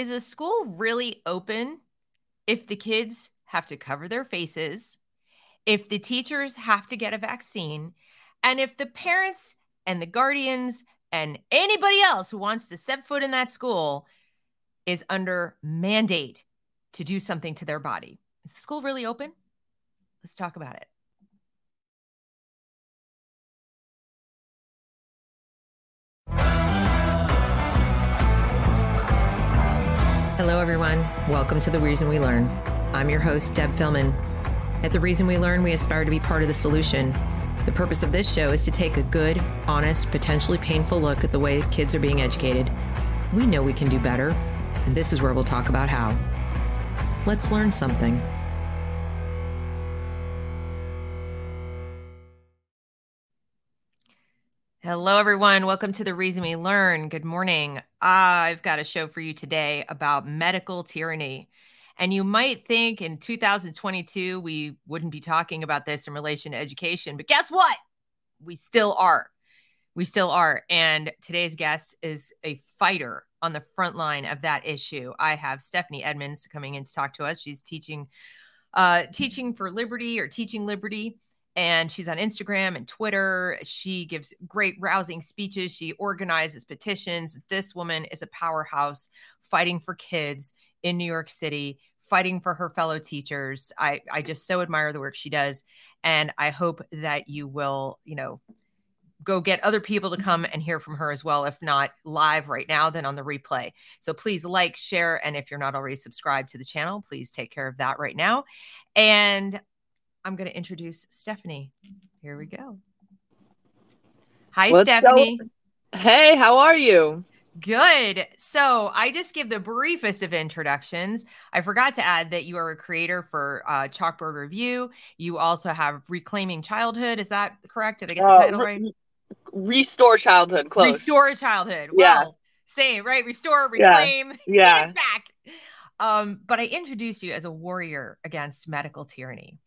is a school really open if the kids have to cover their faces, if the teachers have to get a vaccine, and if the parents and the guardians and anybody else who wants to set foot in that school is under mandate to do something to their body? Is the school really open? Let's talk about it. Hello, everyone. Welcome to The Reason We Learn. I'm your host, Deb Fillman. At The Reason We Learn, we aspire to be part of the solution. The purpose of this show is to take a good, honest, potentially painful look at the way kids are being educated. We know we can do better, and this is where we'll talk about how. Let's learn something. Hello, everyone. Welcome to the Reason We Learn. Good morning. I've got a show for you today about medical tyranny. And you might think in 2022, we wouldn't be talking about this in relation to education, but guess what? We still are. We still are. And today's guest is a fighter on the front line of that issue. I have Stephanie Edmonds coming in to talk to us. She's teaching uh, teaching for liberty or teaching liberty and she's on Instagram and Twitter. She gives great rousing speeches. She organizes petitions. This woman is a powerhouse fighting for kids in New York City, fighting for her fellow teachers. I, I just so admire the work she does. And I hope that you will, you know, go get other people to come and hear from her as well. If not live right now, then on the replay. So please like, share, and if you're not already subscribed to the channel, please take care of that right now. And I'm going to introduce Stephanie. Here we go. Hi, Let's Stephanie. Go. Hey, how are you? Good. So I just give the briefest of introductions. I forgot to add that you are a creator for uh, Chalkboard Review. You also have Reclaiming Childhood. Is that correct? Did I get the uh, title right? Restore Childhood. Close. Restore Childhood. Yeah. Well, same, right? Restore, reclaim, yeah. get it back. Um, but I introduced you as a warrior against medical tyranny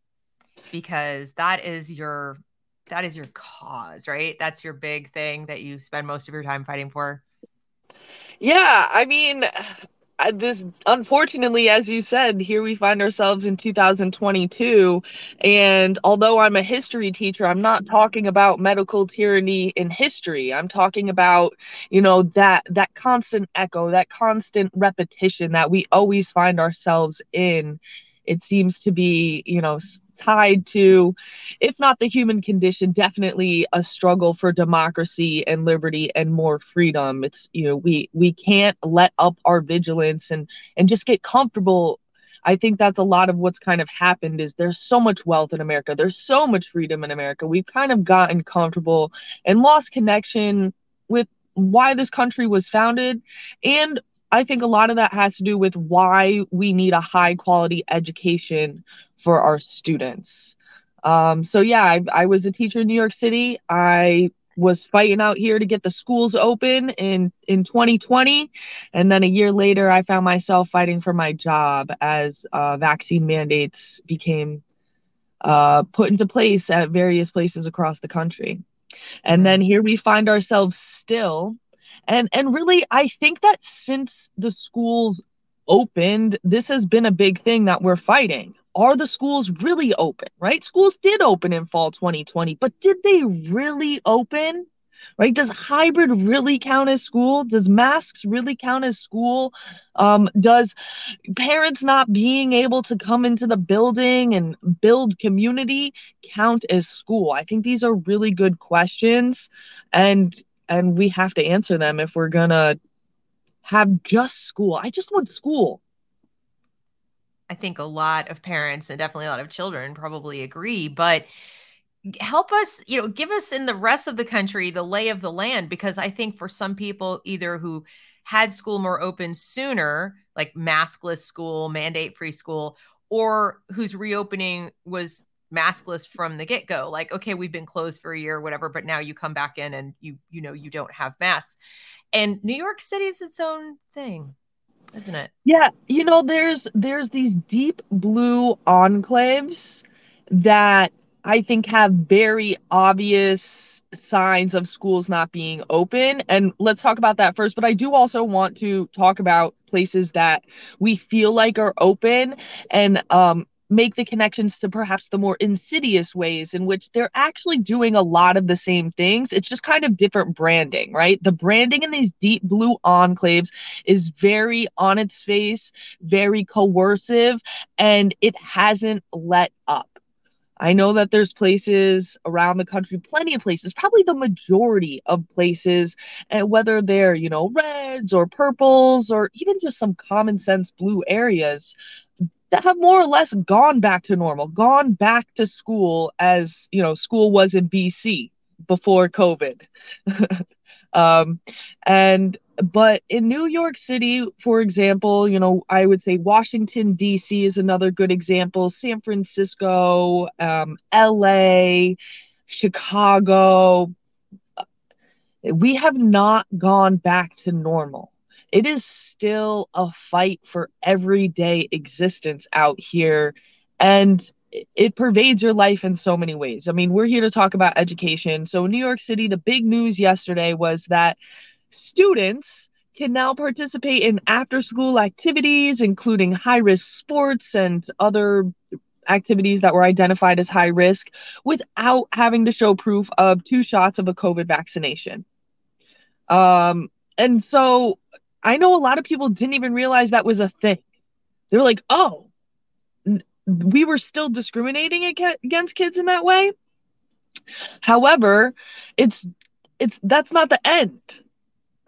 because that is your that is your cause, right? That's your big thing that you spend most of your time fighting for. Yeah, I mean, this unfortunately as you said here we find ourselves in 2022 and although i'm a history teacher i'm not talking about medical tyranny in history i'm talking about you know that that constant echo that constant repetition that we always find ourselves in it seems to be you know tied to, if not the human condition, definitely a struggle for democracy and liberty and more freedom. It's you know we we can't let up our vigilance and and just get comfortable. I think that's a lot of what's kind of happened is there's so much wealth in America. There's so much freedom in America. We've kind of gotten comfortable and lost connection with why this country was founded and I think a lot of that has to do with why we need a high quality education for our students. Um, so yeah, I, I was a teacher in New York City. I was fighting out here to get the schools open in in 2020 and then a year later i found myself fighting for my job as uh, vaccine mandates became uh, put into place at various places across the country and then here we find ourselves still and and really i think that since the schools opened this has been a big thing that we're fighting are the schools really open, right? Schools did open in fall 2020, but did they really open? Right? Does hybrid really count as school? Does masks really count as school? Um, does parents not being able to come into the building and build community count as school? I think these are really good questions, and and we have to answer them if we're gonna have just school. I just want school. I think a lot of parents and definitely a lot of children probably agree, but help us, you know, give us in the rest of the country the lay of the land because I think for some people either who had school more open sooner, like maskless school, mandate free school, or whose reopening was maskless from the get-go like okay we've been closed for a year or whatever but now you come back in and you you know you don't have masks and new york city is its own thing isn't it? Yeah, you know, there's there's these deep blue enclaves that I think have very obvious signs of schools not being open. And let's talk about that first. But I do also want to talk about places that we feel like are open and um, make the connections to perhaps the more insidious ways in which they're actually doing a lot of the same things. It's just kind of different branding, right? The branding in these deep blue enclaves is very on its face, very coercive, and it hasn't let up. I know that there's places around the country, plenty of places, probably the majority of places, and whether they're, you know, reds or purples or even just some common sense blue areas that have more or less gone back to normal, gone back to school as, you know, school was in BC before COVID. um, and but in New York City, for example, you know, I would say Washington, D.C. is another good example, San Francisco, um, L.A., Chicago. We have not gone back to normal. It is still a fight for everyday existence out here. And it pervades your life in so many ways. I mean, we're here to talk about education. So, in New York City, the big news yesterday was that students can now participate in after school activities, including high risk sports and other activities that were identified as high risk, without having to show proof of two shots of a COVID vaccination. Um, and so I know a lot of people didn't even realize that was a thing. They were like, oh, we were still discriminating against kids in that way. However, it's it's that's not the end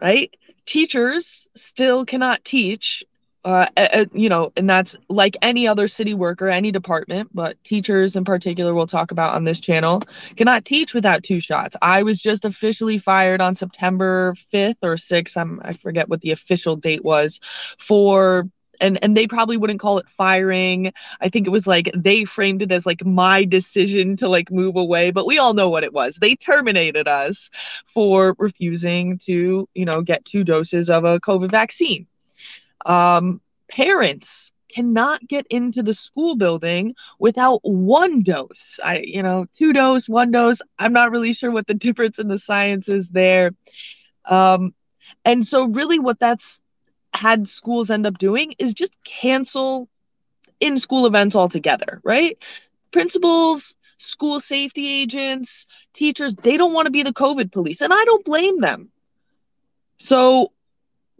right? Teachers still cannot teach uh, uh, you know, and that's like any other city worker, any department, but teachers in particular, we'll talk about on this channel, cannot teach without two shots. I was just officially fired on September 5th or 6th. I'm, I forget what the official date was for and and they probably wouldn't call it firing i think it was like they framed it as like my decision to like move away but we all know what it was they terminated us for refusing to you know get two doses of a covid vaccine um parents cannot get into the school building without one dose i you know two dose one dose i'm not really sure what the difference in the science is there um and so really what that's had schools end up doing is just cancel in school events altogether, right? Principals, school safety agents, teachers, they don't want to be the COVID police, and I don't blame them. So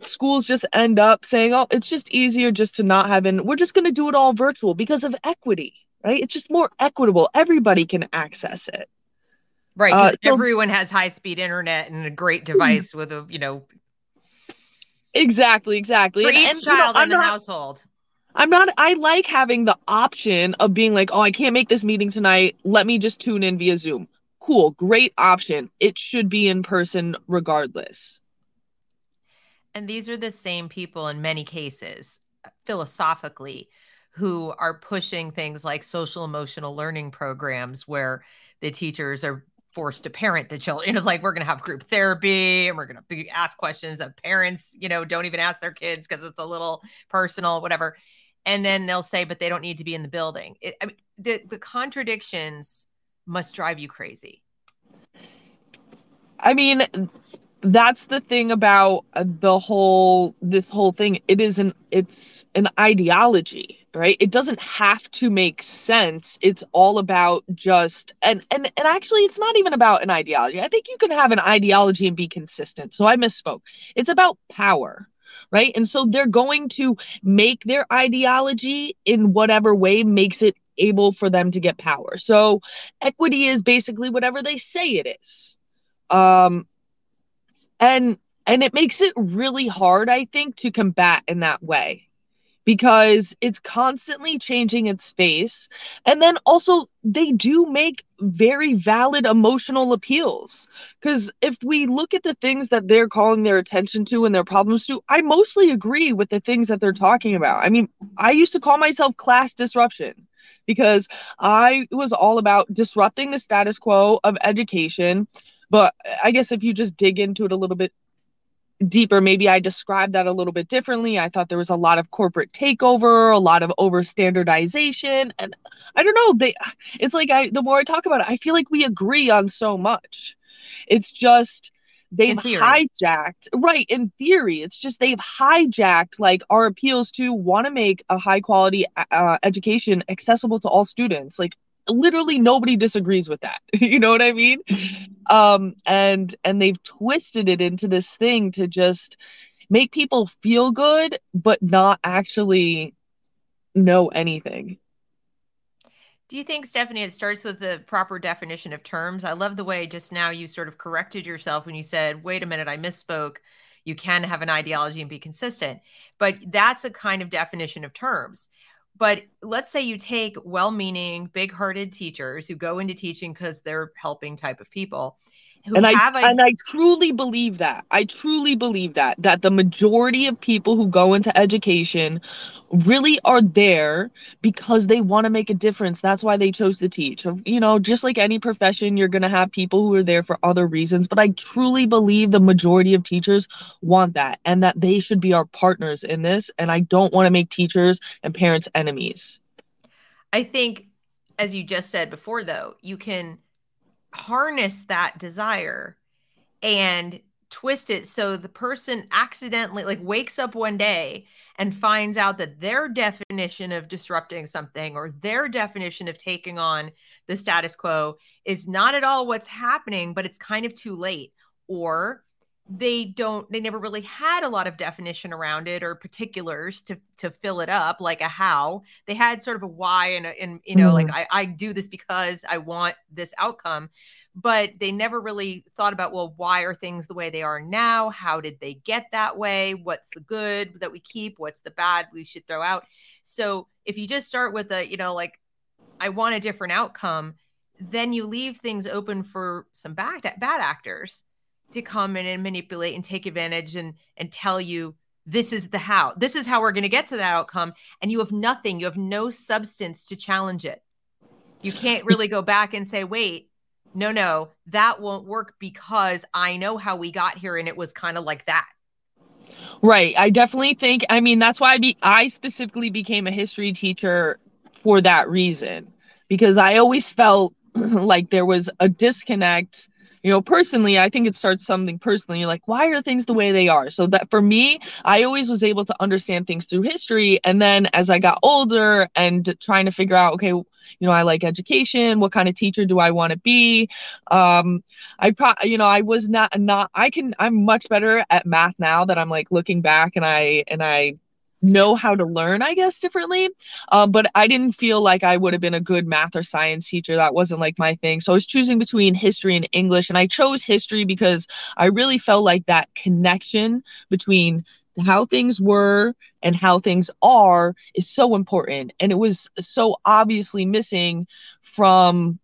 schools just end up saying, oh, it's just easier just to not have, and we're just going to do it all virtual because of equity, right? It's just more equitable. Everybody can access it. Right. Because uh, so, everyone has high speed internet and a great hmm. device with a, you know, Exactly, exactly. For each and, child you know, in the not, household. I'm not I like having the option of being like, "Oh, I can't make this meeting tonight. Let me just tune in via Zoom." Cool, great option. It should be in person regardless. And these are the same people in many cases, uh, philosophically, who are pushing things like social emotional learning programs where the teachers are forced to parent the children. It's like we're going to have group therapy and we're going to ask questions that parents, you know, don't even ask their kids because it's a little personal, whatever. And then they'll say, but they don't need to be in the building. It, I mean, the the contradictions must drive you crazy. I mean, that's the thing about uh, the whole this whole thing. It is an it's an ideology right? It doesn't have to make sense. It's all about just and and and actually it's not even about an ideology. I think you can have an ideology and be consistent. So i misspoke. It's about power right? And so they're going to make their ideology in whatever way makes it able for them to get power. So equity is basically whatever they say it is. Um and and it makes it really hard i think to combat in that way because it's constantly changing its face. And then also, they do make very valid emotional appeals. Because if we look at the things that they're calling their attention to and their problems to, I mostly agree with the things that they're talking about. I mean, I used to call myself class disruption because I was all about disrupting the status quo of education. But I guess if you just dig into it a little bit deeper, maybe I described that a little bit differently. I thought there was a lot of corporate takeover, a lot of over standardization. And I don't know, they it's like I the more I talk about it, I feel like we agree on so much. It's just they've hijacked right in theory it's just they've hijacked like our appeals to want to make a high quality uh, education accessible to all students like literally nobody disagrees with that you know what i mean um and and they've twisted it into this thing to just make people feel good but not actually know anything do you think, Stephanie, it starts with the proper definition of terms? I love the way just now you sort of corrected yourself when you said, wait a minute, I misspoke. You can have an ideology and be consistent. But that's a kind of definition of terms. But let's say you take well meaning, big hearted teachers who go into teaching because they're helping type of people and I and I truly believe that. I truly believe that that the majority of people who go into education really are there because they want to make a difference. That's why they chose to teach. You know, just like any profession, you're going to have people who are there for other reasons, but I truly believe the majority of teachers want that and that they should be our partners in this and I don't want to make teachers and parents enemies. I think as you just said before though, you can harness that desire and twist it so the person accidentally like wakes up one day and finds out that their definition of disrupting something or their definition of taking on the status quo is not at all what's happening but it's kind of too late. Or they don't they never really had a lot of definition around it or particulars to to fill it up like a how. They had sort of a why and, and you know mm-hmm. like I, I do this because i want this outcome but they never really thought about well why are things the way they are now? How did they get that way? What's the good that we keep? What's the bad we should throw out? So if you just start with a you know like i want a different outcome then you leave things open for some bad bad actors to come in and manipulate and take advantage and and tell you this is the how. This is how we're going to get to that outcome. And you have nothing. You have no substance to challenge it. You can't really go back and say wait no no that won't work because i know how we got here and it was kind of like that. Right. I definitely think i mean that's why i be i specifically became a history teacher for that reason. Because i always felt like there was a disconnect you know personally i think it starts something personally like why are things the way they are? So that for me i always was able to understand things through history and then as i got older and trying to figure out okay you know i like education what kind of teacher do i want to be? Um i pro you know i was not not i can i'm much better at math now that i'm like looking back and i and i know how to learn, I guess, differently. Um, but I didn't feel like I would have been a good math or science teacher. That wasn't like my thing. So I was choosing between history and English. And I chose history because I really felt like that connection between how things were and how things are is so important. And it was so obviously missing from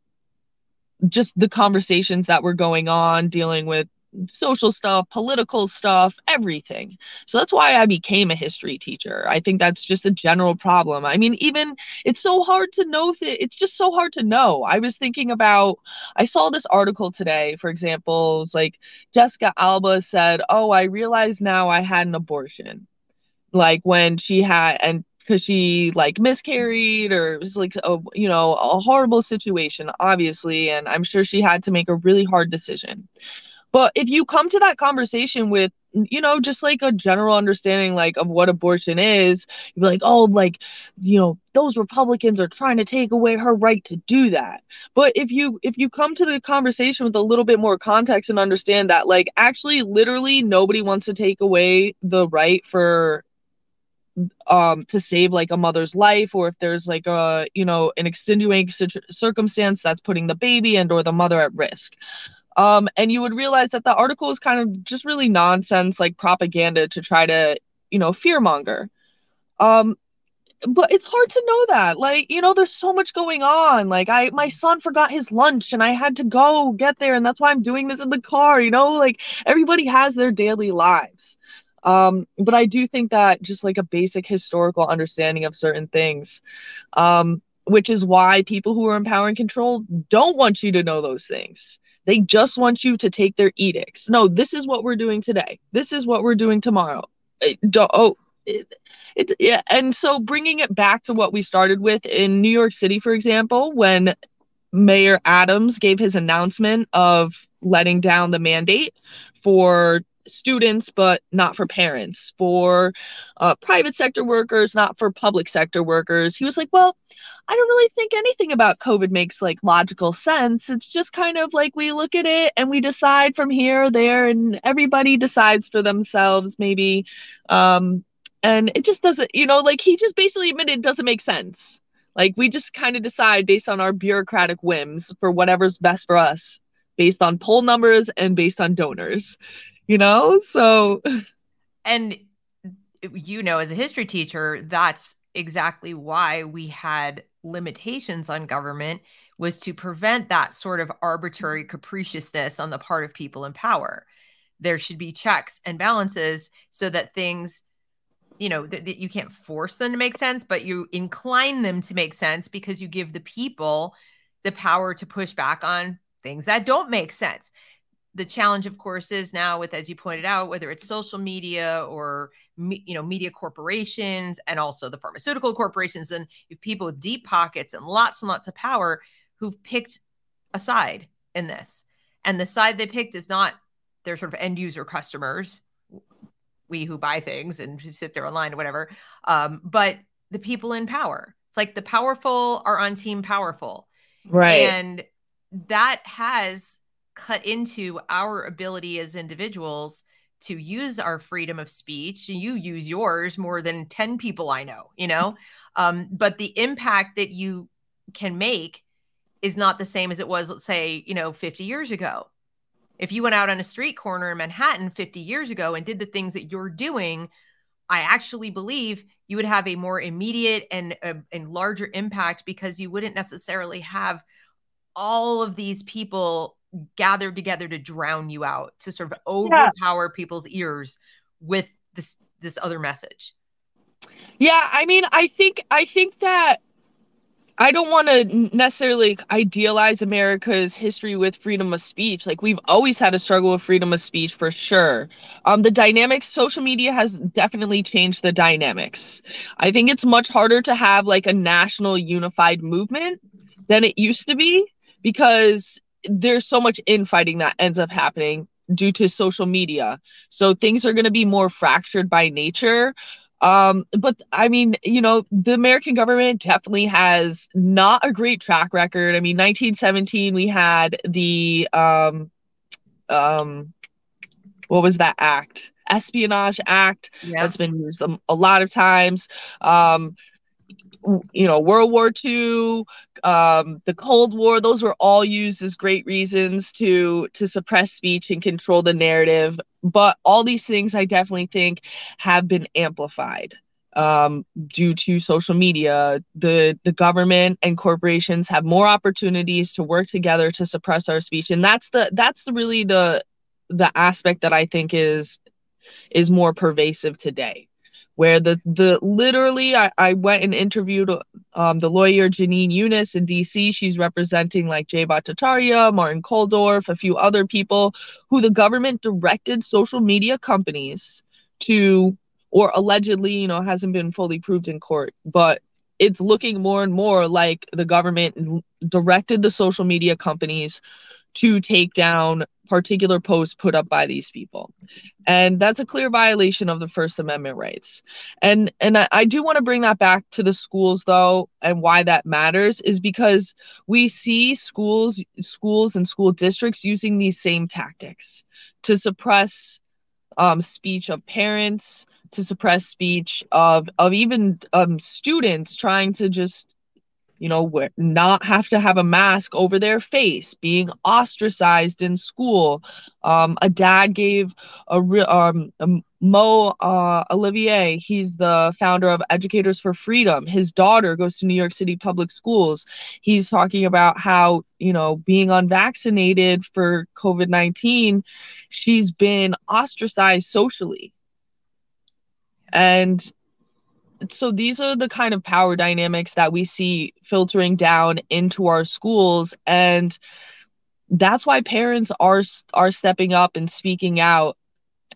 just the conversations that were going on dealing with social stuff, political stuff, everything. So that's why I became a history teacher. I think that's just a general problem. I mean, even it's so hard to know it's just so hard to know. I was thinking about, I saw this article today, for example, like Jessica Alba said, Oh, I realize now I had an abortion. Like when she had, and because she like miscarried or it was like a you know a horrible situation obviously and i'm sure she had to make a really hard decision but if you come to that conversation with, you know, just like a general understanding like of what abortion is, you're like, oh, like, you know, those Republicans are trying to take away her right to do that. But if you if you come to the conversation with a little bit more context and understand that like actually literally nobody wants to take away the right for um to save like a mother's life or if there's like a you know an extenuating circumstance that's putting the baby and or the mother at risk um, and you would realize that the article is kind of just really nonsense, like propaganda to try to, you know, fearmonger. Um, but it's hard to know that. Like, you know, there's so much going on. Like, I my son forgot his lunch and I had to go get there, and that's why I'm doing this in the car, you know, like everybody has their daily lives. Um, but I do think that just like a basic historical understanding of certain things, um, which is why people who are in power and control don't want you to know those things They just want you to take their edicts. No, this is what we're doing today. This is what we're doing tomorrow. It, oh, it, it, yeah. And so bringing it back to what we started with in New York City, for example, when Mayor Adams gave his announcement of letting down the mandate for students, but not for parents, for uh, private sector workers, not for public sector workers. He was like, well, I don't really think anything about COVID makes like logical sense. It's just kind of like we look at it and we decide from here there, and everybody decides for themselves, maybe. Um, and it just doesn't, you know, like he just basically admitted it doesn't make sense. Like we just kind of decide based on our bureaucratic whims for whatever's best for us, based on poll numbers and based on donors you know? So and you know as a history teacher, that's exactly why we had limitations on government was to prevent that sort of arbitrary mm-hmm. capriciousness on the part of people in power. There should be checks and balances so that things you know that, that you can't force them to make sense but you incline them to make sense because you give the people the power to push back on things that don't make sense the challenge of course is now with as you pointed out whether it's social media or you know media corporations and also the pharmaceutical corporations and people with deep pockets and lots and lots of power who've picked a side in this. And the side they picked is not their sort of end user customers we who buy things and sit there online or whatever um, but the people in power. It's like the powerful are on team powerful. Right. And that has cut into our ability as individuals to use our freedom of speech. You use yours more than 10 people i know you know? Um, but the impact that you can make is not the same as it was let's say you know 50 years ago. If you went out on a street corner in manhattan 50 years ago and did the things that you're doing i actually believe you would have a more immediate and uh, and larger impact because you wouldn't necessarily have all of these people gathered together to drown you out, to sort of overpower yeah. people's ears with this this other message. Yeah, I mean, I think I think that I don't want to necessarily idealize America's history with freedom of speech. Like we've always had a struggle with freedom of speech for sure. Um, the dynamics, social media has definitely changed the dynamics. I think it's much harder to have like a national unified movement than it used to be because there's so much infighting that ends up happening due to social media. So things are going to be more fractured by nature. Um, but I mean, you know, the American government definitely has not a great track record. I mean, 1917, we had the um, um, what was that act? Espionage Act yeah. that's been used a, a lot of times. Um, you know, World War II, um, the Cold War, those were all used as great reasons to to suppress speech and control the narrative. But all these things, I definitely think, have been amplified um, due to social media. The the government and corporations have more opportunities to work together to suppress our speech, and that's the that's the really the the aspect that I think is is more pervasive today where the the literally I, I went and interviewed um, the lawyer Jenin Younes in DC. She's representing like Jay Bhattacharya, Martin Kulldorff, a few other people who the government directed social media companies to, or allegedly, you know, hasn't been fully proved in court, but it's looking more and more like the government directed the social media companies to take down particular post put up by these people. And that's a clear violation of the first amendment rights. And and i, I do want to bring that back to the schools though and why that matters is because we see schools schools and school districts using these same tactics to suppress um, speech of parents to suppress speech of of even um, students trying to just you know, not have to have a mask over their face, being ostracized in school. Um, a dad gave a real um, Mo uh, Olivier, he's the founder of Educators for Freedom. His daughter goes to New York City public schools. He's talking about how, you know, being unvaccinated for COVID 19, she's been ostracized socially. And so these are the kind of power dynamics that we see filtering down into our schools and that's why parents are are stepping up and speaking out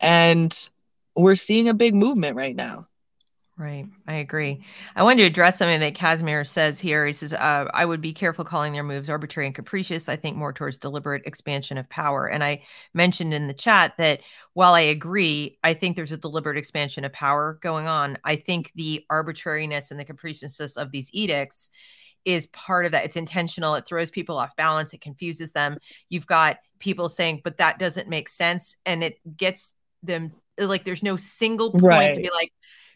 and we're seeing a big movement right now Right. I agree. I wanted to address something that Casimir says here. He says, uh, I would be careful calling their moves arbitrary and capricious. I think more towards deliberate expansion of power. And I mentioned in the chat that while I agree, I think there's a deliberate expansion of power going on. I think the arbitrariness and the capriciousness of these edicts is part of that. It's intentional. It throws people off balance. It confuses them. You've got people saying, but that doesn't make sense. And it gets them like there's no single point right. to be like,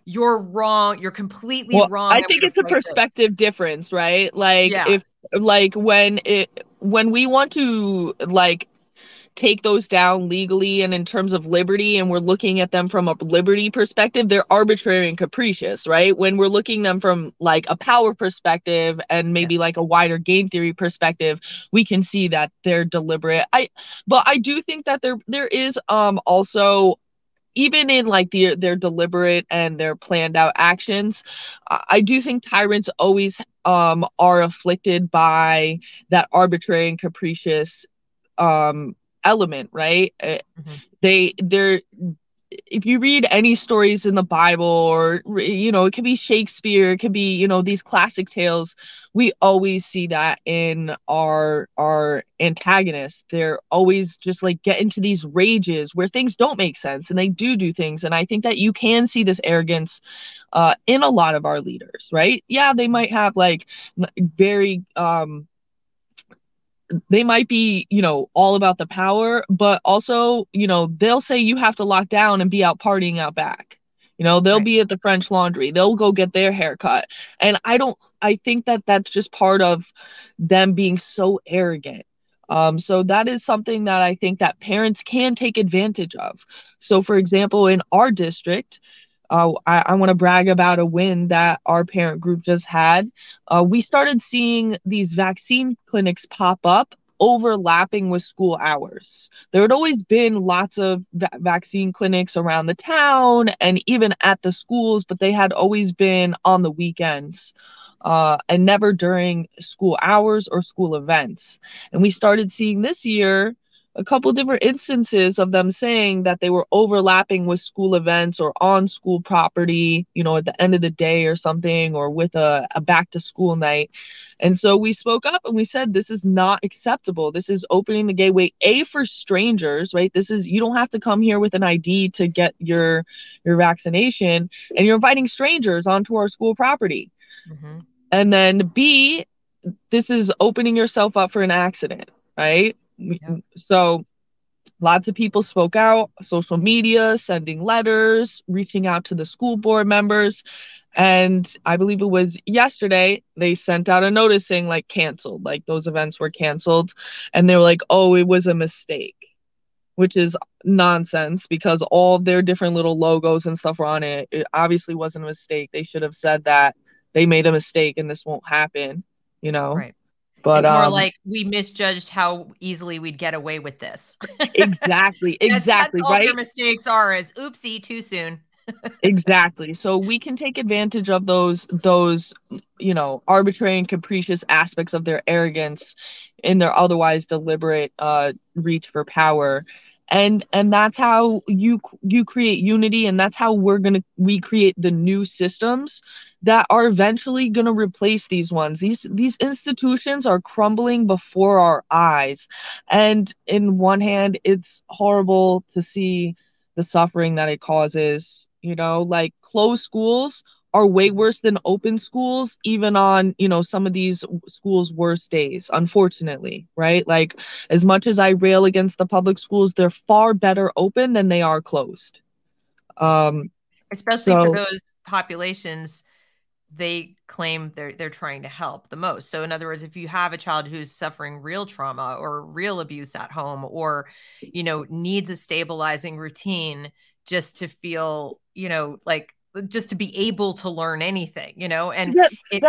you're wrong. You're completely well, wrong. I think it's a perspective this. difference, right? Like yeah. if like when it when we want to like take those down legally and in terms of liberty and we're looking at them from a liberty perspective they're arbitrary and capricious right when we're looking them from like a power perspective and maybe yeah. like a wider game theory perspective we can see that they're deliberate i but i do think that there there is um also even in like the, their deliberate and their planned out actions i do think tyrants always um are afflicted by that arbitrary and capricious um element right eh, mm-hmm. they they're if you read any stories in the Bible or you know it could be Shakespeare it could be you know these classic tales we always see that in our our antagonists. They're always just like get into these rages where things don't make sense and they do do things. And I think that you can see this arrogance uh in a lot of our leaders right? Yeah they might have like very um they might be, you know, all about the power, but also, you know, they'll say you have to lock down and be out partying out back. You know, they'll right. be at the French laundry. They'll go get their haircut. And I don't I think that that's just part of them being so arrogant. Um, so that is something that I think that parents can take advantage of. So for example, in our district, uh, I, I want to brag about a win that our parent group just had. Uh, we started seeing these vaccine clinics pop up overlapping with school hours. There had always been lots of va- vaccine clinics around the town and even at the schools, but they had always been on the weekends. Uh, and never during school hours or school events. And we started seeing this year a couple different instances of them saying that they were overlapping with school events or on school property, you know, at the end of the day or something, or with a, a back to school night. And so we spoke up and we said, this is not acceptable. This is opening the gateway, A, for strangers, right? This is, you don't have to come here with an ID to get your, your vaccination, and you're inviting strangers onto our school property. Mm-hmm. And then B, this is opening yourself up for an accident, right? So lots of people spoke out, social media, sending letters, reaching out to the school board members. And I believe it was yesterday, they sent out a notice saying, like, canceled, like those events were canceled. And they were like, oh, it was a mistake, which is nonsense because all their different little logos and stuff were on it. It obviously wasn't a mistake. They should have said that they made a mistake and this won't happen, you know? Right. But it's more um, like we misjudged how easily we'd get away with this. exactly. Exactly. that's, that's all right. Your mistakes are is oopsie too soon. exactly. So we can take advantage of those those you know arbitrary and capricious aspects of their arrogance in their otherwise deliberate uh reach for power and and that's how you you create unity and that's how we're going to we create the new systems that are eventually going to replace these ones. These these institutions are crumbling before our eyes. And in one hand it's horrible to see the suffering that it causes you know like closed schools are way worse than open schools even on you know some of these schools worst days unfortunately right? Like as much as i rail against the public schools they're far better open than they are closed. Um especially so, for those populations they claim they're they're trying to help the most. So in other words, if you have a child who's suffering real trauma or real abuse at home or you know needs a stabilizing routine just to feel, you know, like just to be able to learn anything, you know, and it,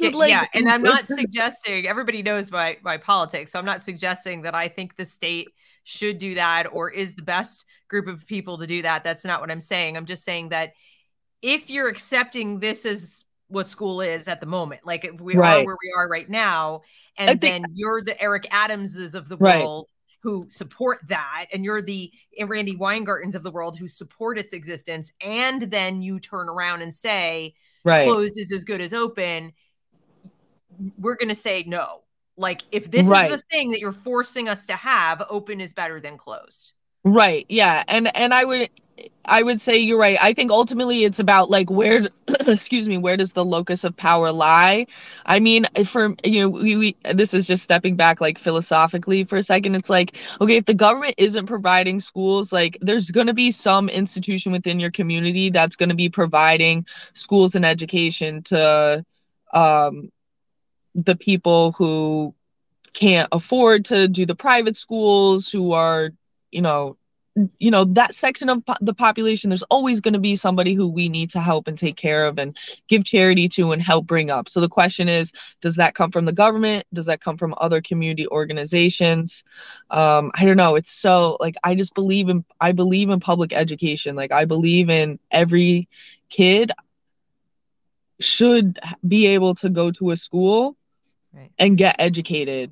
it, like, yeah, and I'm not suggesting everybody knows my my politics, so I'm not suggesting that I think the state should do that or is the best group of people to do that. That's not what I'm saying. I'm just saying that if you're accepting this as what school is at the moment. Like we right. are where we are right now. And think, then you're the Eric Adamses of the world right. who support that. And you're the Randi Weingartens of the world who support its existence. And then you turn around and say, right. closed is as good as open. We're going to say no. Like if this right. is the thing that you're forcing us to have, open is better than closed. Right. Yeah. And and I would I would say you're right. I think ultimately it's about like where excuse me, where does the locus of power lie? I mean, for you know, we, we this is just stepping back like philosophically for a second. It's like, okay, if the government isn't providing schools, like there's going to be some institution within your community that's going to be providing schools and education to um the people who can't afford to do the private schools who are you know you know that section of po- the population there's always going to be somebody who we need to help and take care of and give charity to and help bring up. So the question is does that come from the government? Does that come from other community organizations? Um i don't know. It's so like i just believe in i believe in public education. Like i believe in every kid should be able to go to a school right. and get educated.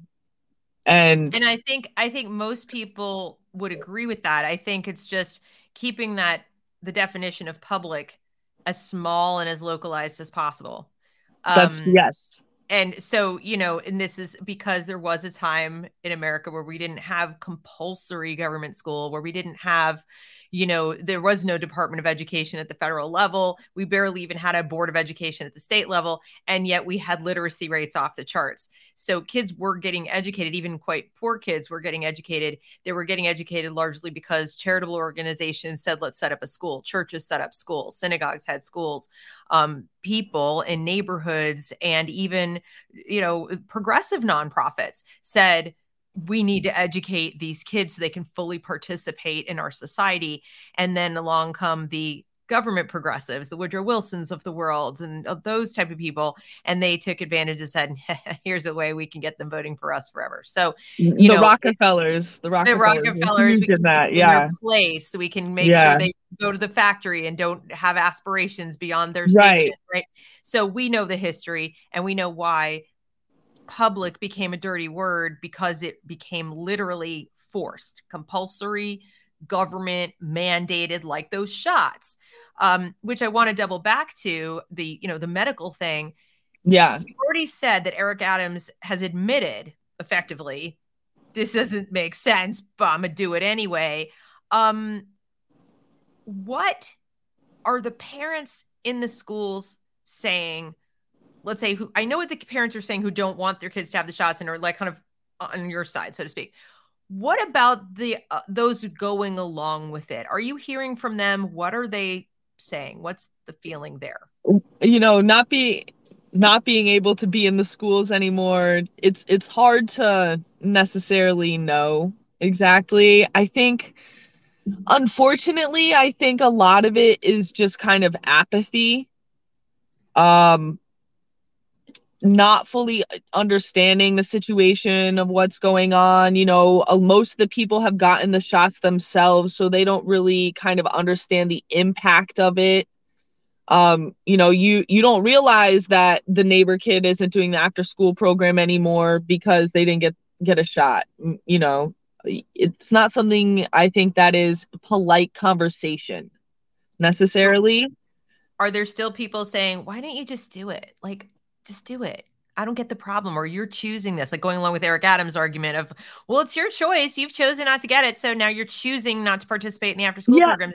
And and i think i think most people would agree with that. I think it's just keeping that the definition of public as small and as localized as possible. That's um, yes. and so you know and this is because there was a time in america where we didn't have compulsory government school where we didn't have you know, there was no Department of Education at the federal level. We barely even had a Board of Education at the state level. And yet we had literacy rates off the charts. So kids were getting educated, even quite poor kids were getting educated. They were getting educated largely because charitable organizations said, let's set up a school. Churches set up schools, synagogues had schools. Um, people in neighborhoods and even, you know, progressive nonprofits said, we need to educate these kids so they can fully participate in our society. And then along come the government progressives, the Woodrow Wilsons of the world, and uh, those type of people, and they took advantage and said, "Here's a way we can get them voting for us forever." So, mm, you the know, Rockefellers, the Rockefellers, the Rockefellers, we did that, yeah. Place we can make yeah. sure they go to the factory and don't have aspirations beyond their station, right? right? So we know the history and we know why public became a dirty word because it became literally forced, compulsory, government mandated, like those shots. Um, which I want to double back to the, you know, the medical thing. Yeah. You already said that Eric Adams has admitted effectively this doesn't make sense, but I'm gonna do it anyway. Um, what are the parents in the schools saying let's say who I know what the parents are saying who don't want their kids to have the shots and are like kind of on your side, so to speak. What about the uh, those going along with it? Are you hearing from them? What are they saying? What's the feeling there? You know, not be not being able to be in the schools anymore. It's it's hard to necessarily know exactly. I think unfortunately, I think a lot of it is just kind of apathy. Um not fully understanding the situation of what's going on. You know, uh, most of the people have gotten the shots themselves, so they don't really kind of understand the impact of it. Um, you know, you you don't realize that the neighbor kid isn't doing the after school program anymore because they didn't get get a shot. You know, it's not something I think that is polite conversation necessarily. Are there still people saying, "Why don't you just do it?" Like just do it. I don't get the problem. Or you're choosing this, like going along with Eric Adams' argument of, well, it's your choice. You've chosen not to get it. So now you're choosing not to participate in the after school yeah. programs.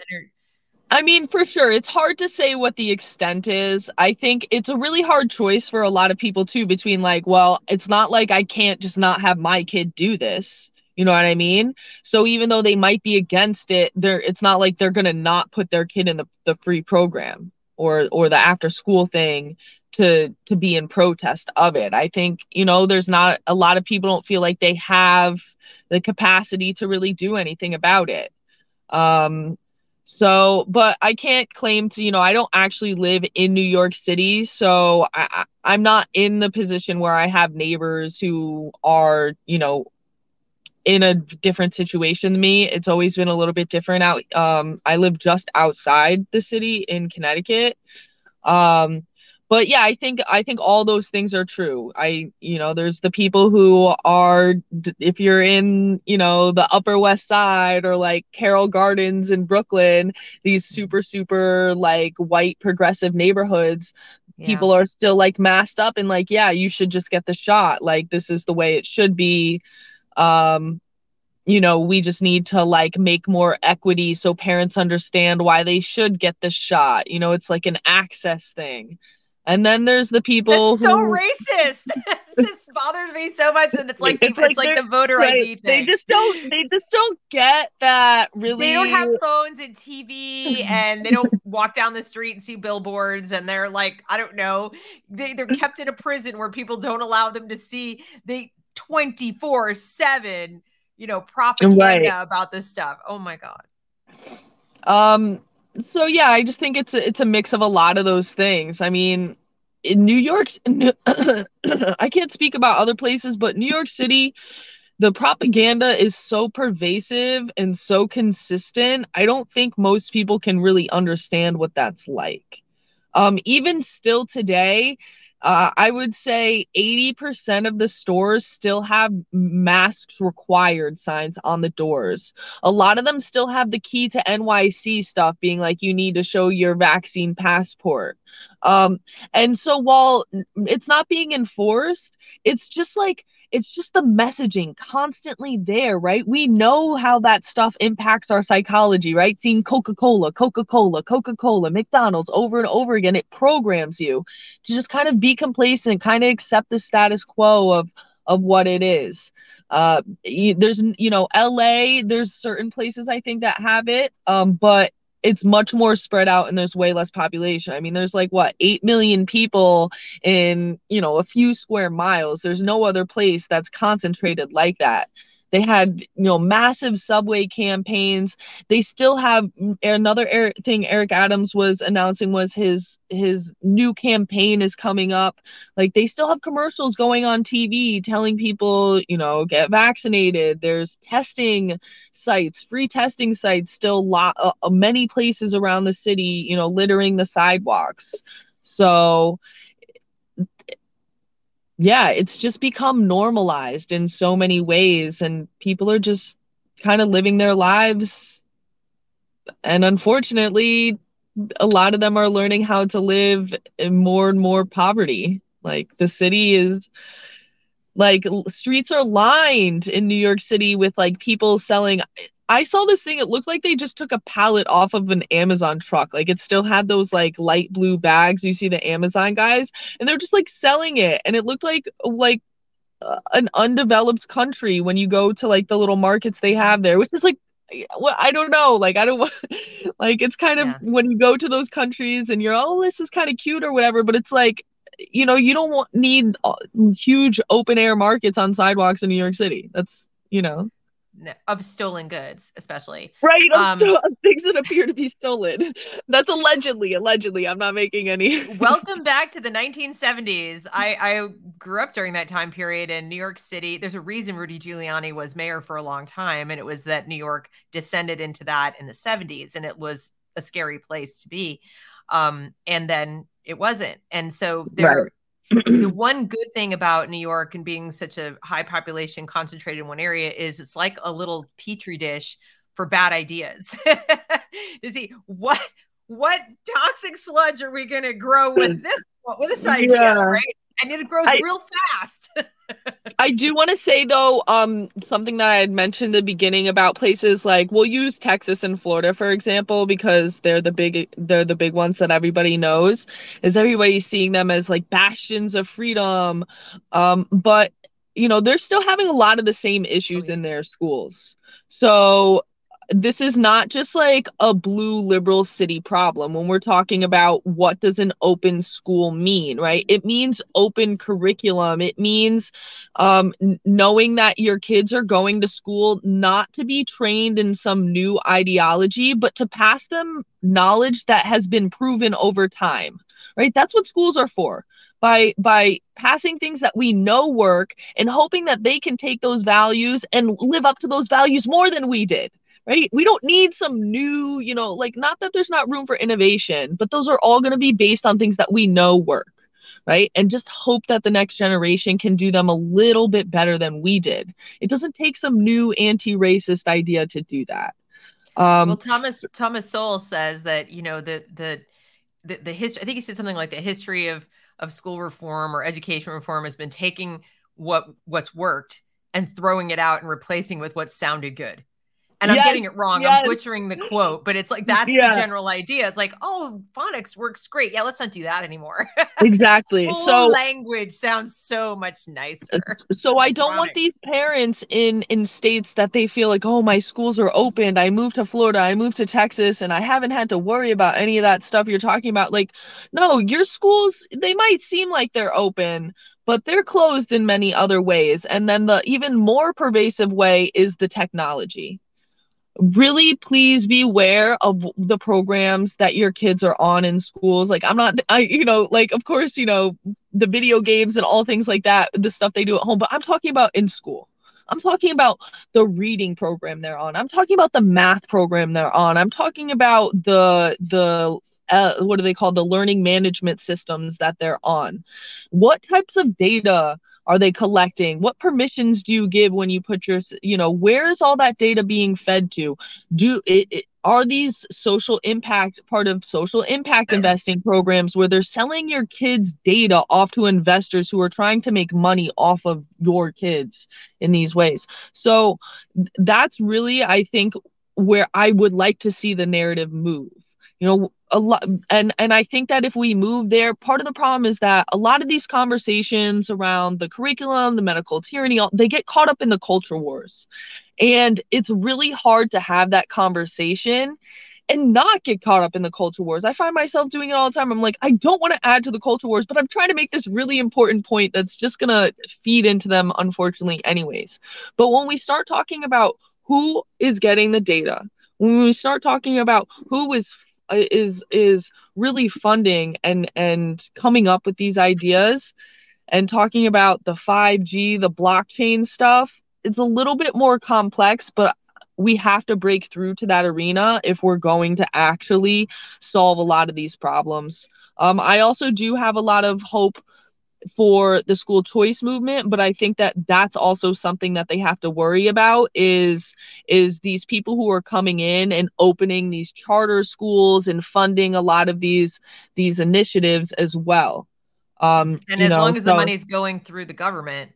I mean, for sure, it's hard to say what the extent is. I think it's a really hard choice for a lot of people, too, between like, well, it's not like I can't just not have my kid do this. You know what I mean? So even though they might be against it, they're it's not like they're gonna not put their kid in the, the free program or or the after school thing to to be in protest of it. I think, you know, there's not a lot of people don't feel like they have the capacity to really do anything about it. Um so, but I can't claim to, you know, I don't actually live in New York City, so I, I'm not in the position where I have neighbors who are, you know, in a different situation than me. It's always been a little bit different out. Um, I live just outside the city in Connecticut. Um, but yeah, I think I think all those things are true. I you know, there's the people who are if you're in, you know, the Upper West Side or like Carroll Gardens in Brooklyn, these super super like white progressive neighborhoods, yeah. people are still like masked up and like, yeah, you should just get the shot. Like this is the way it should be. Um you know, we just need to like make more equity so parents understand why they should get the shot. You know, it's like an access thing. And then there's the people That's so racist. It just bothers me so much. And it's like it's, the, like, like the voter right. ID thing. They just don't they just don't get that really They don't have phones and TV and they don't walk down the street and see billboards and they're like, I don't know, they, they're kept in a prison where people don't allow them to see they 24 7, you know, propaganda right. about this stuff. Oh my God. Um so yeah, I just think it's a, it's a mix of a lot of those things. I mean, in New York, I can't speak about other places, but New York City, the propaganda is so pervasive and so consistent. I don't think most people can really understand what that's like. Um, even still today, uh, I would say 80% of the stores still have masks required signs on the doors. A lot of them still have the key to NYC stuff being like, you need to show your vaccine passport. Um, and so while it's not being enforced, it's just like, it's just the messaging constantly there, right? We know how that stuff impacts our psychology, right? Seeing Coca Cola, Coca Cola, Coca Cola, McDonald's over and over again, it programs you to just kind of be complacent, kind of accept the status quo of of what it is. Uh, there's you know LA. There's certain places I think that have it, um, but it's much more spread out and there's way less population. I mean, there's like what, 8 million people in, you know, a few square miles. There's no other place that's concentrated like that. They had, you know, massive subway campaigns. They still have mm, another thing Eric Adams was announcing was his his new campaign is coming up. Like they still have commercials going on TV telling people, you know, get vaccinated. There's testing sites, free testing sites still lot uh, uh many places around the city, you know, littering the sidewalks. So yeah, it's just become normalized in so many ways, and people are just kind of living their lives. And unfortunately, a lot of them are learning how to live in more and more poverty. Like the city is like streets are lined in New York City with like people selling I saw this thing. It looked like they just took a pallet off of an Amazon truck. Like it still had those like light blue bags. You see the Amazon guys, and they're just like selling it, and it looked like like uh, an undeveloped country when you go to like the little markets they have there, which is like well, I don't know. Like, I don't want, like, it's kind of yeah. when you go to those countries and you're, oh, this is kind of cute or whatever, but it's like, you know, you don't want, need uh, huge open air markets on sidewalks in New York City. That's, you know of stolen goods, especially. Right, of, um, sto- things that appear to be stolen. That's allegedly, allegedly. I'm not making any. welcome back to the 1970s. I, I grew up during that time period in New York City. There's a reason Rudy Giuliani was mayor for a long time, and it was that New York descended into that in the 70s, and it was a scary place to be. Um, and then it wasn't. And so there. Right the one good thing about New York and being such a high population concentrated in one area is it's like a little petri dish for bad ideas. to see what what toxic sludge are we going to grow with this with this idea, yeah. right? And it grows I, real fast. I do want to say though, um, something that I had mentioned in the beginning about places like we'll use Texas and Florida for example because they're the big they're the big ones that everybody knows. Is everybody seeing them as like bastions of freedom? Um, but you know they're still having a lot of the same issues oh, yeah. in their schools. So this is not just like a blue liberal city problem when we're talking about what does an open school mean right? It means open curriculum. It means um, knowing that your kids are going to school not to be trained in some new ideology but to pass them knowledge that has been proven over time right? That's what schools are for. By by passing things that we know work and hoping that they can take those values and live up to those values more than we did right? We don't need some new, you know, like not that there's not room for innovation, but those are all going to be based on things that we know work. right? And just hope that the next generation can do them a little bit better than we did. It doesn't take some new anti-racist idea to do that. Um, well, Thomas Thomas Sowell says that you know the the the, the history. I think he said something like the history of of school reform or education reform has been taking what what's worked and throwing it out and replacing with what sounded good and yes, I'm getting it wrong. Yes. I'm butchering the quote, but it's like that's yeah. the general idea. It's like, oh, phonics works great. Yeah, let's not do that anymore. exactly. so language sounds so much nicer. So I don't phonics. want these parents in in states that they feel like, oh, my schools are opened. I moved to Florida, I moved to Texas, and I haven't had to worry about any of that stuff you're talking about. Like, no, your schools they might seem like they're open, but they're closed in many other ways. And then the even more pervasive way is the technology really please beware of the programs that your kids are on in schools. Like i'm not i you know like of course you know the video games and all things like that the stuff they do at home but i'm talking about in school. I'm talking about the reading program they're on. I'm talking about the math program they're on. I'm talking about the the uh, what do they call the learning management systems that they're on. What types of data are they collecting? What permissions do you give when you put your you know where is all that data being fed to? Do it, it are these social impact part of social impact investing programs where they're selling your kids data off to investors who are trying to make money off of your kids in these ways? So that's really i think where i would like to see the narrative move you know a lot and and i think that if we move there part of the problem is that a lot of these conversations around the curriculum the medical tyranny they get caught up in the culture wars and it's really hard to have that conversation and not get caught up in the culture wars. I find myself doing it all the time. I'm like, I don't want to add to the culture wars, but I'm trying to make this really important point that's just going to feed into them, unfortunately, anyways. But when we start talking about who is getting the data, when we start talking about who is is is really funding and and coming up with these ideas and talking about the 5G, the blockchain stuff. It's a little bit more complex, but we have to break through to that arena if we're going to actually solve a lot of these problems. Um, I also do have a lot of hope for the school choice movement but i think that that's also something that they have to worry about is is these people who are coming in and opening these charter schools and funding a lot of these these initiatives as well um and as know, long as so, the money's going through the government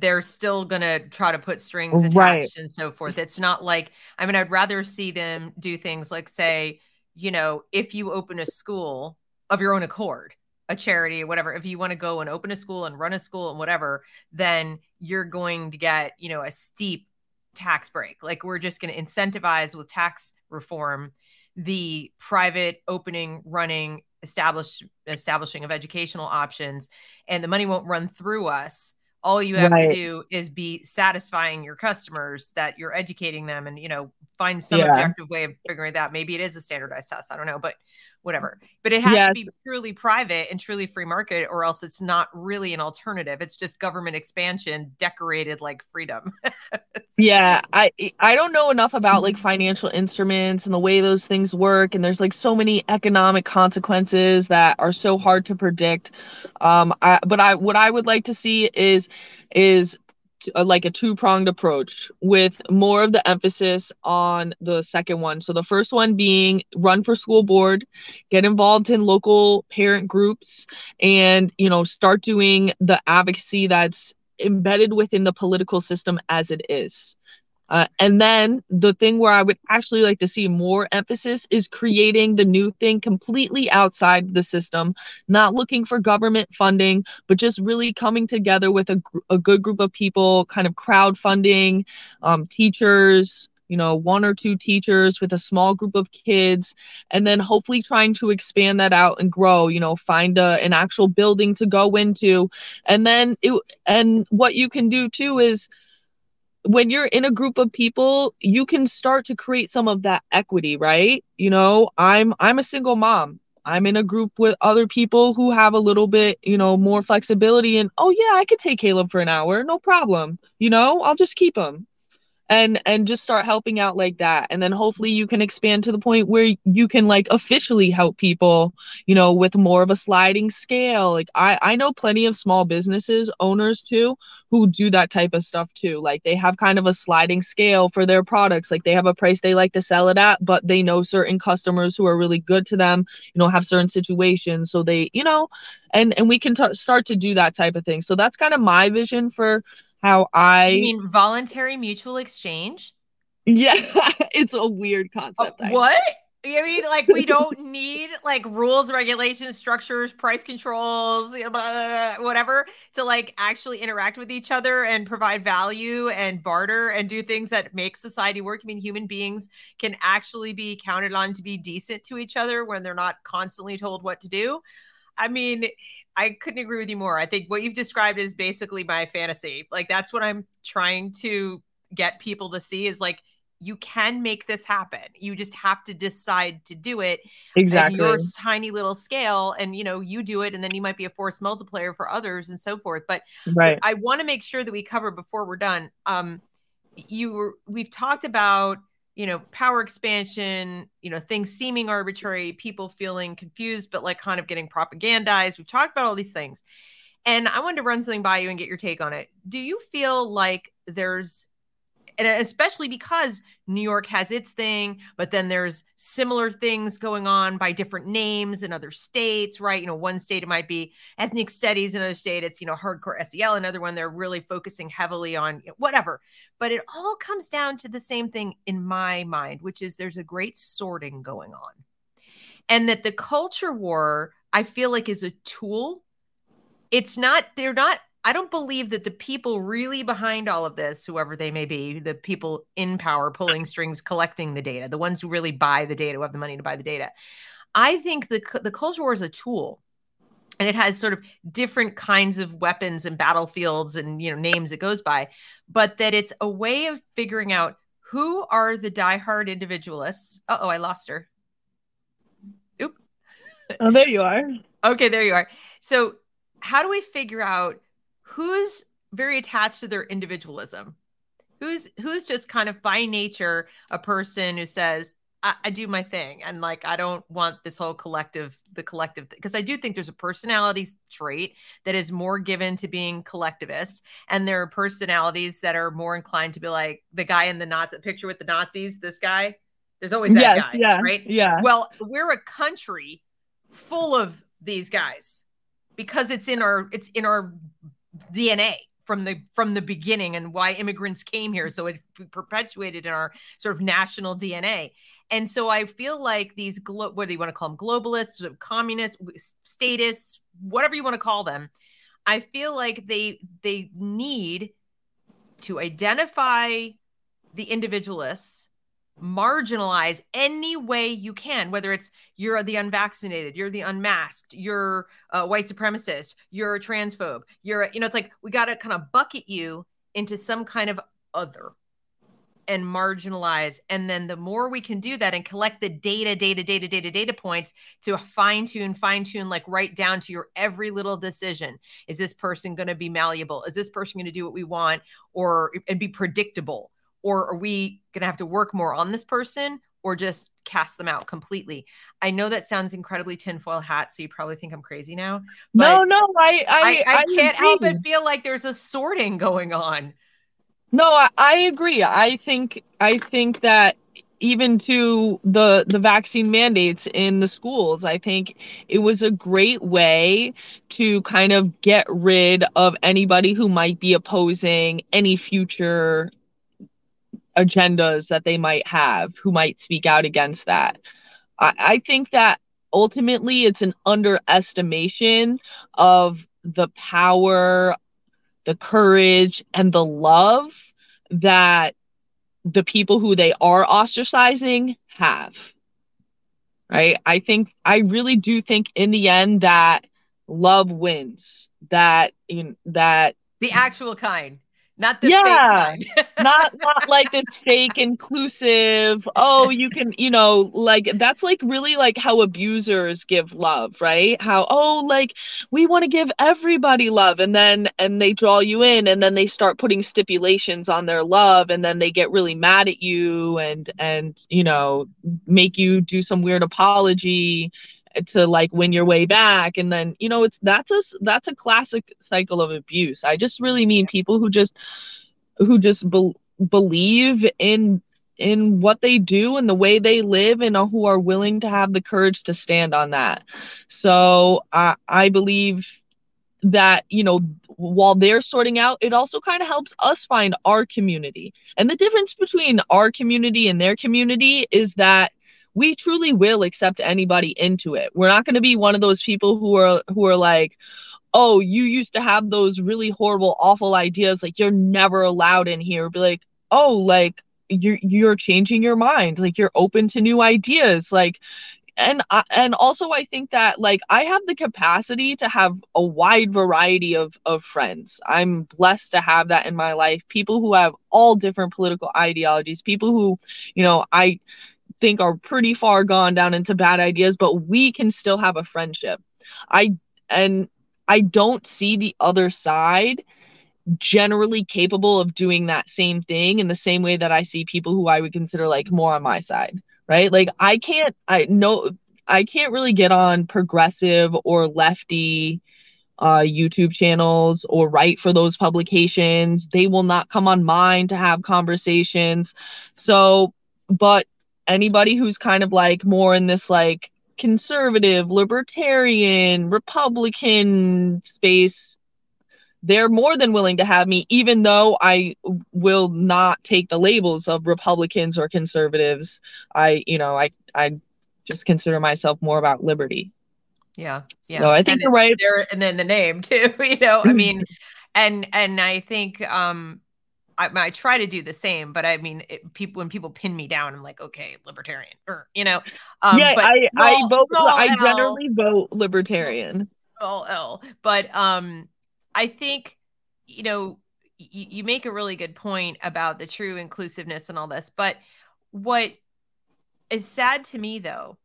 they're still going to try to put strings attached right. and so forth it's not like i mean i'd rather see them do things like say you know if you open a school of your own accord a charity or whatever if you want to go and open a school and run a school and whatever then you're going to get you know a steep tax break like we're just going to incentivize with tax reform the private opening running establish establishing of educational options and the money won't run through us all you have right. to do is be satisfying your customers that you're educating them and you know find some yeah. objective way of figuring that maybe it is a standardized test i don't know but whatever. But it has yes. to be truly private and truly free market, or else it's not really an alternative. It's just government expansion decorated like freedom. yeah, I I don't know enough about like financial instruments and the way those things work, and there's like so many economic consequences that are so hard to predict. Um, I, but I what I would like to see is is like a two pronged approach with more of the emphasis on the second one. So the first one being run for school board, get involved in local parent groups, and you know start doing the advocacy that's embedded within the political system as it is. Uh, and then the thing where I would actually like to see more emphasis is creating the new thing completely outside the system, not looking for government funding, but just really coming together with a, a good group of people, kind of crowdfunding, um, teachers, you know, one or two teachers with a small group of kids, and then hopefully trying to expand that out and grow, you know, find a, an actual building to go into. And then it, and what you can do too is, when you're in a group of people you can start to create some of that equity right? You know i'm i'm a single mom. I'm in a group with other people who have a little bit you know more flexibility and oh yeah i could take caleb for an hour. No problem. You know i'll just keep him and and just start helping out like that. And then hopefully you can expand to the point where you can like officially help people you know with more of a sliding scale. Like i i know plenty of small businesses owners too who do that type of stuff too. Like they have kind of a sliding scale for their products. Like they have a price they like to sell it at but they know certain customers who are really good to them you know have certain situations. So they you know and and we can t- start to do that type of thing. So that's kind of my vision for how I you mean voluntary mutual exchange? Yeah, it's a weird concept. Oh, what? I mean, like we don't need like rules, regulations, structures, price controls, whatever, to like actually interact with each other and provide value and barter and do things that make society work. I mean, human beings can actually be counted on to be decent to each other when they're not constantly told what to do. I mean, I couldn't agree with you more. I think what you've described is basically my fantasy. Like that's what I'm trying to get people to see is like you can make this happen. You just have to decide to do it. Exactly. your tiny little scale and you know, you do it and then you might be a force multiplier for others and so forth. But right. I want to make sure that we cover before we're done. Um you were we've talked about you know, power expansion, you know, things seeming arbitrary, people feeling confused, but like kind of getting propagandized. We've talked about all these things. And I wanted to run something by you and get your take on it. Do you feel like there's and especially because New York has its thing, but then there's similar things going on by different names in other states, right? You know, one state it might be ethnic studies, another state it's, you know, hardcore SEL, another one they're really focusing heavily on you know, whatever. But it all comes down to the same thing in my mind, which is there's a great sorting going on. And that the culture war, I feel like, is a tool. It's not, they're not I don't believe that the people really behind all of this, whoever they may be, the people in power pulling strings, collecting the data, the ones who really buy the data, who have the money to buy the data. I think the the culture war is a tool, and it has sort of different kinds of weapons and battlefields and you know names it goes by, but that it's a way of figuring out who are the diehard individualists. Uh oh, I lost her. Oop. Oh, there you are. okay, there you are. So, how do we figure out who's very attached to their individualism? Who's who's just kind of by nature a person who says I, I do my thing and like i don't want this whole collective the collective because i do think there's a personality trait that is more given to being collectivist and there are personalities that are more inclined to be like the guy in the nazi picture with the nazis this guy? There's always that yes, guy yeah, right? yeah. Well we're a country full of these guys because it's in our it's in our DNA from the from the beginning and why immigrants came here. So it perpetuated in our sort of national dna and so i feel like these glo- what do you want to call them globalists communists statists whatever you want to call them i feel like they they need to identify the individualists marginalize any way you can, whether it's you're the unvaccinated, you're the unmasked, you're a white supremacist, you're a transphobe, you're, you know, it's like we got to kind of bucket you into some kind of other and marginalize. And then the more we can do that and collect the data, data, data, data, data points to fine tune, fine tune, like right down to your every little decision. Is this person going to be malleable? Is this person going to do what we want or and be predictable? Or are we going to have to work more on this person or just cast them out completely? I know that sounds incredibly tinfoil hat so you probably think i'm crazy now no no i i, I, I, I can't help but feel like there's a sorting going on. No I, I agree. I think i think that even to the the vaccine mandates in the schools i think it was a great way to kind of get rid of anybody who might be opposing any future agendas that they might have who might speak out against that. I, I think that ultimately it's an underestimation of the power, the courage, and the love that the people who they are ostracizing have. Right. I think, I really do think in the end that love wins, that, in, that the actual kind not the yeah. not not like this fake inclusive oh you can you know like that's like really like how abusers give love right? How oh like we want to give everybody love and then and they draw you in and then they start putting stipulations on their love and then they get really mad at you and and you know make you do some weird apology to like win your way back. And then you know it's that's a that's a classic cycle of abuse. I just really mean people who just who just be- believe in in what they do and the way they live and who are willing to have the courage to stand on that. So i i believe that you know while they're sorting out it also kind of helps us find our community. And the difference between our community and their community is that we truly will accept anybody into it. We're not going to be one of those people who are who are like, "Oh, you used to have those really horrible awful ideas like you're never allowed in here." Be like, "Oh, like you're you're changing your mind. Like you're open to new ideas." Like and I, and also I think that like I have the capacity to have a wide variety of of friends. I'm blessed to have that in my life. People who have all different political ideologies, people who, you know, I think are pretty far gone down into bad ideas, but we can still have a friendship. I and I don't see the other side generally capable of doing that same thing in the same way that I see people who I would consider like more on my side, right? Like I can't I know I can't really get on progressive or lefty uh, YouTube channels or write for those publications. They will not come on mine to have conversations. So, but anybody who's kind of like more in this like conservative, libertarian, Republican space, they're more than willing to have me, even though I will not take the labels of Republicans or conservatives. I, you know, I, I just consider myself more about liberty. Yeah. Yeah. So I think and you're right. There, and then the name too, you know, I mean, and, and I think, um, I, I, try to do the same, but I mean, it, people when people pin me down, I'm like, okay, libertarian, or you know. Um, yeah, I small, I vote. I L, generally vote libertarian. Small L, but um, I think you know y- you make a really good point about the true inclusiveness and all this, but what is sad to me though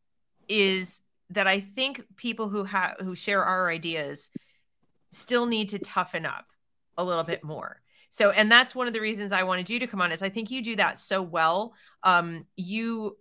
is that I think people who have who share our ideas still need to toughen up a little bit more so, and that's one of the reasons I wanted you to come on is I think you do that so well. Um, you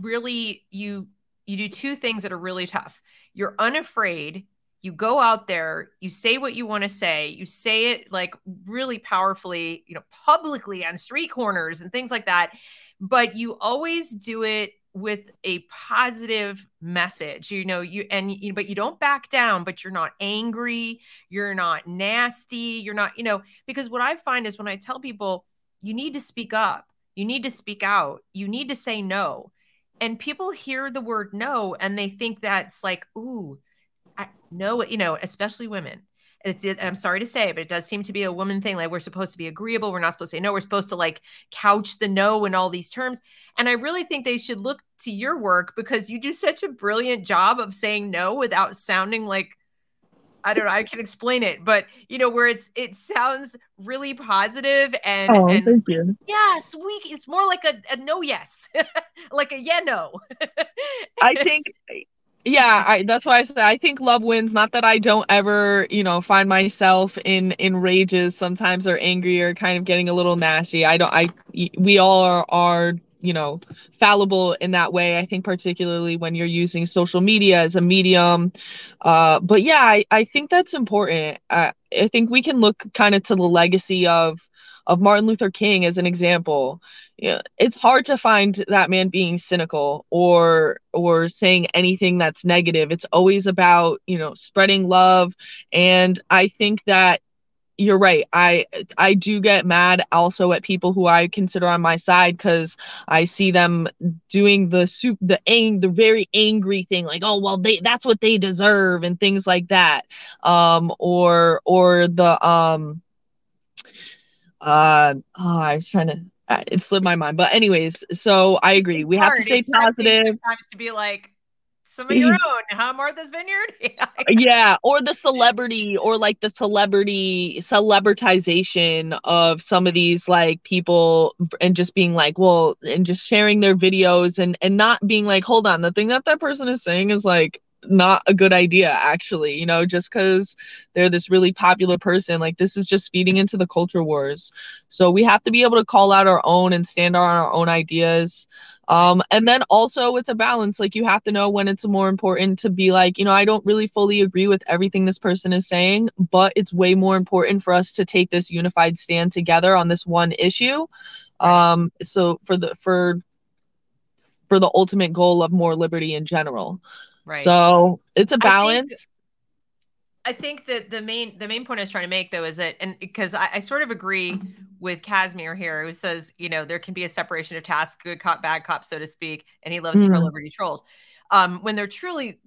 really you you do two things that are really tough. You're unafraid. You go out there, you say what you want to say, you say it like really powerfully, you know, publicly on street corners and things like that. But you always do it with a positive message you know you and you but you don't back down but you're not angry you're not nasty you're not you know because what i find is when i tell people you need to speak up. You need to speak out. You need to say no. And people hear the word no and they think that's like ooh I, no you know especially women it's it, i'm sorry to say but it does seem to be a woman thing like we're supposed to be agreeable we're not supposed to say no we're supposed to like couch the no in all these terms and i really think they should look to your work because you do such a brilliant job of saying no without sounding like I don't know. I can explain it, but you know where it's it sounds really positive and, oh, and thank you. yes, we it's more like a, a no yes, like a yeah no. I think yeah I, that's why i said i think love wins. Not that i don't ever you know find myself in in rages sometimes or angry or kind of getting a little nasty. I don't i we all are, are you know fallible in that way i think particularly when you're using social media as a medium. Uh but yeah i, I think that's important. I, I think we can look kind of to the legacy of of Martin Luther King as an example. Yeah, it's hard to find that man being cynical or or saying anything that's negative. It's always about, you know, spreading love and I think that you're right. I I do get mad also at people who I consider on my side because I see them doing the soup the ang the very angry thing like oh well they that's what they deserve and things like that um or or the um uh oh, I was trying to uh, it slipped my mind. But anyways, so I agree. We have to stay positive. Sometimes to be like some of your own, huh? Martha's Vineyard. yeah, or the celebrity, or like the celebrity celebritization of some of these like people, and just being like, well, and just sharing their videos, and and not being like, hold on, the thing that that person is saying is like not a good idea actually you know just because they're this really popular person like this is just feeding into the culture wars. So we have to be able to call out our own and stand on our own ideas. Um and then also it's a balance like you have to know when it's more important to be like you know i don't really fully agree with everything this person is saying but it's way more important for us to take this unified stand together on this one issue. Um so for the for for the ultimate goal of more liberty in general Right. So it's a balance. I think, I think that the main the main point I was trying to make though is that and because I, I sort of agree with Casimir here, who says, you know, there can be a separation of tasks, good cop, bad cop, so to speak, and he loves mm. pro liberty trolls. Um, when they're truly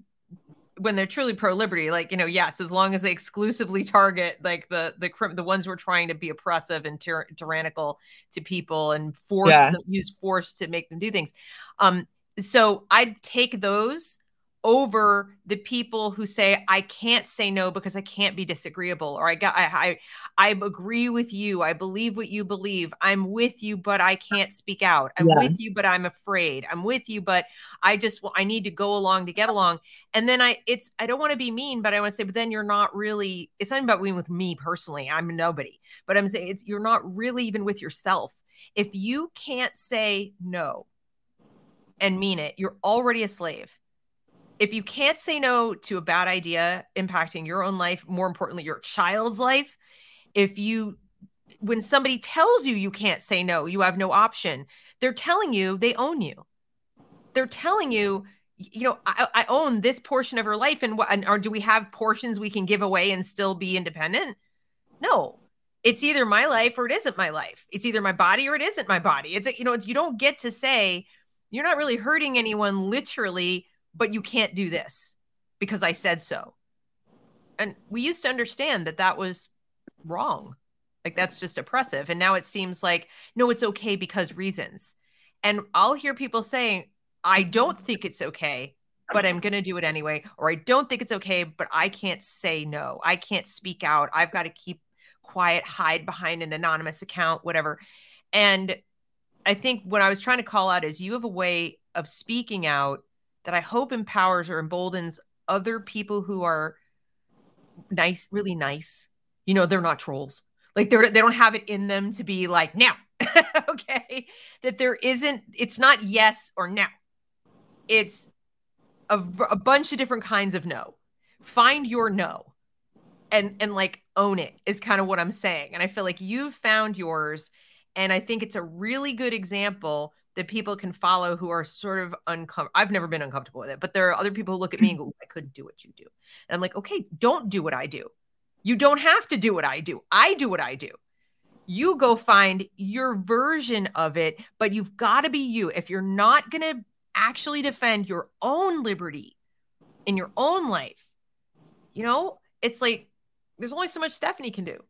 when they're truly pro liberty like you know yes as long as they exclusively target like the the the ones who are trying to be oppressive and tyr- tyrannical to people and force yeah. them, use force to make them do things um so i'd take those over the people who say I can't say no because I can't be disagreeable or I got I, I I agree with you. I believe what you believe. I'm with you but I can't speak out. I'm yeah. with you but I'm afraid. I'm with you but I just I need to go along to get along. And then I it's I don't want to be mean but I want to say but then you're not really it's not about being with me personally. I'm nobody. But I'm saying it's you're not really even with yourself. If you can't say no and mean it you're already a slave if you can't say no to a bad idea impacting your own life, more importantly, your child's life, if you, when somebody tells you you can't say no, you have no option, they're telling you they own you. They're telling you, you know, I, I own this portion of her life, and, and or do we have portions we can give away and still be independent? No, it's either my life or it isn't my life. It's either my body or it isn't my body. It's you know, it's, you don't get to say you're not really hurting anyone literally but you can't do this because I said so. And we used to understand that that was wrong. Like that's just oppressive. And now it seems like, no, it's okay because reasons. And I'll hear people saying, I don't think it's okay, but I'm going to do it anyway. Or I don't think it's okay, but I can't say no. I can't speak out. I've got to keep quiet, hide behind an anonymous account, whatever. And I think what I was trying to call out is you have a way of speaking out that I hope empowers or emboldens other people who are nice, really nice. You know, they're not trolls. Like they're they don't have it in them to be like now. okay, that there isn't. It's not yes or no. It's a, a bunch of different kinds of no. Find your no, and and like own it is kind of what I'm saying. And I feel like you've found yours, and I think it's a really good example that people can follow who are sort of uncomfortable. I've never been uncomfortable with it, but there are other people who look at me and go, I couldn't do what you do. And I'm like, okay, don't do what I do. You don't have to do what I do. I do what I do. You go find your version of it, but you've got to be you. If you're not going to actually defend your own liberty in your own life, you know, it's like there's only so much Stephanie can do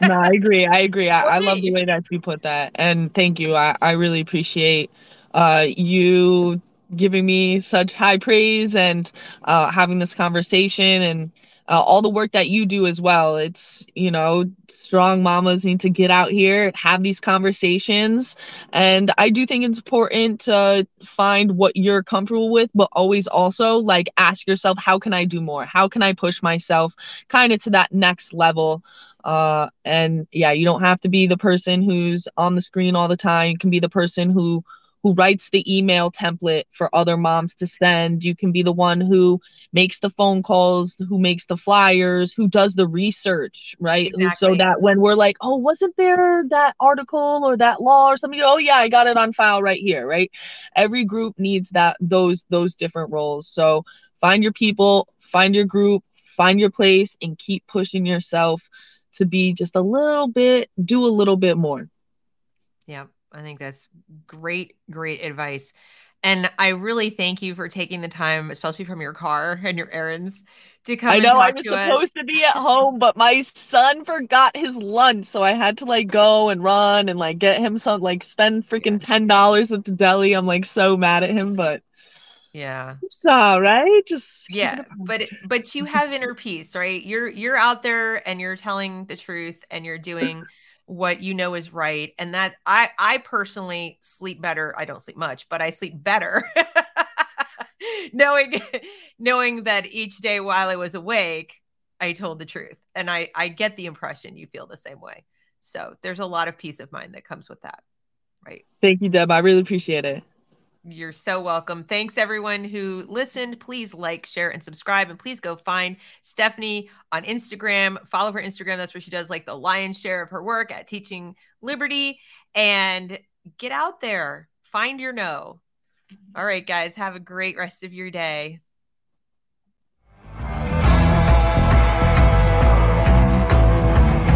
no, I agree. I agree. I, I, love the way that you put that. And thank you. I, I really appreciate uh, you giving me such high praise and uh, having this conversation and uh, all the work that you do as well. It's, you know, strong mamas need to get out here, have these conversations. And I do think it's important to find what you're comfortable with, but always also like ask yourself, how can I do more? How can I push myself kind of to that next level? Uh, and yeah, you don't have to be the person who's on the screen all the time. You can be the person who who writes the email template for other moms to send. You can be the one who makes the phone calls, who makes the flyers, who does the research, right? Exactly. So that when we're like, oh, wasn't there that article or that law or something? Oh yeah, I got it on file right here, right? Every group needs that those those different roles. So find your people, find your group, find your place, and keep pushing yourself to be just a little bit, do a little bit more. Yeah. I think that's great, great advice. And I really thank you for taking the time, especially from your car and your errands, to come. I know I was to supposed us. to be at home, but my son forgot his lunch, so I had to like go and run and like get him some like spend freaking ten dollars at the deli. I'm like so mad at him, but Yeah. So, right? Just yeah, but but you have inner peace, right? You're you're out there and you're telling the truth and you're doing what you know is right and that I I personally sleep better. I don't sleep much, but I sleep better. knowing knowing that each day while I was awake, I told the truth. And I I get the impression you feel the same way. So, there's a lot of peace of mind that comes with that. Right. Thank you, Deb. I really appreciate it. You're so welcome. Thanks everyone who listened. Please like, share, and subscribe. And please go find Stephanie on Instagram. Follow her Instagram. That's where she does like the lion's share of her work at Teaching Liberty. And get out there, find your no. All right, guys, have a great rest of your day.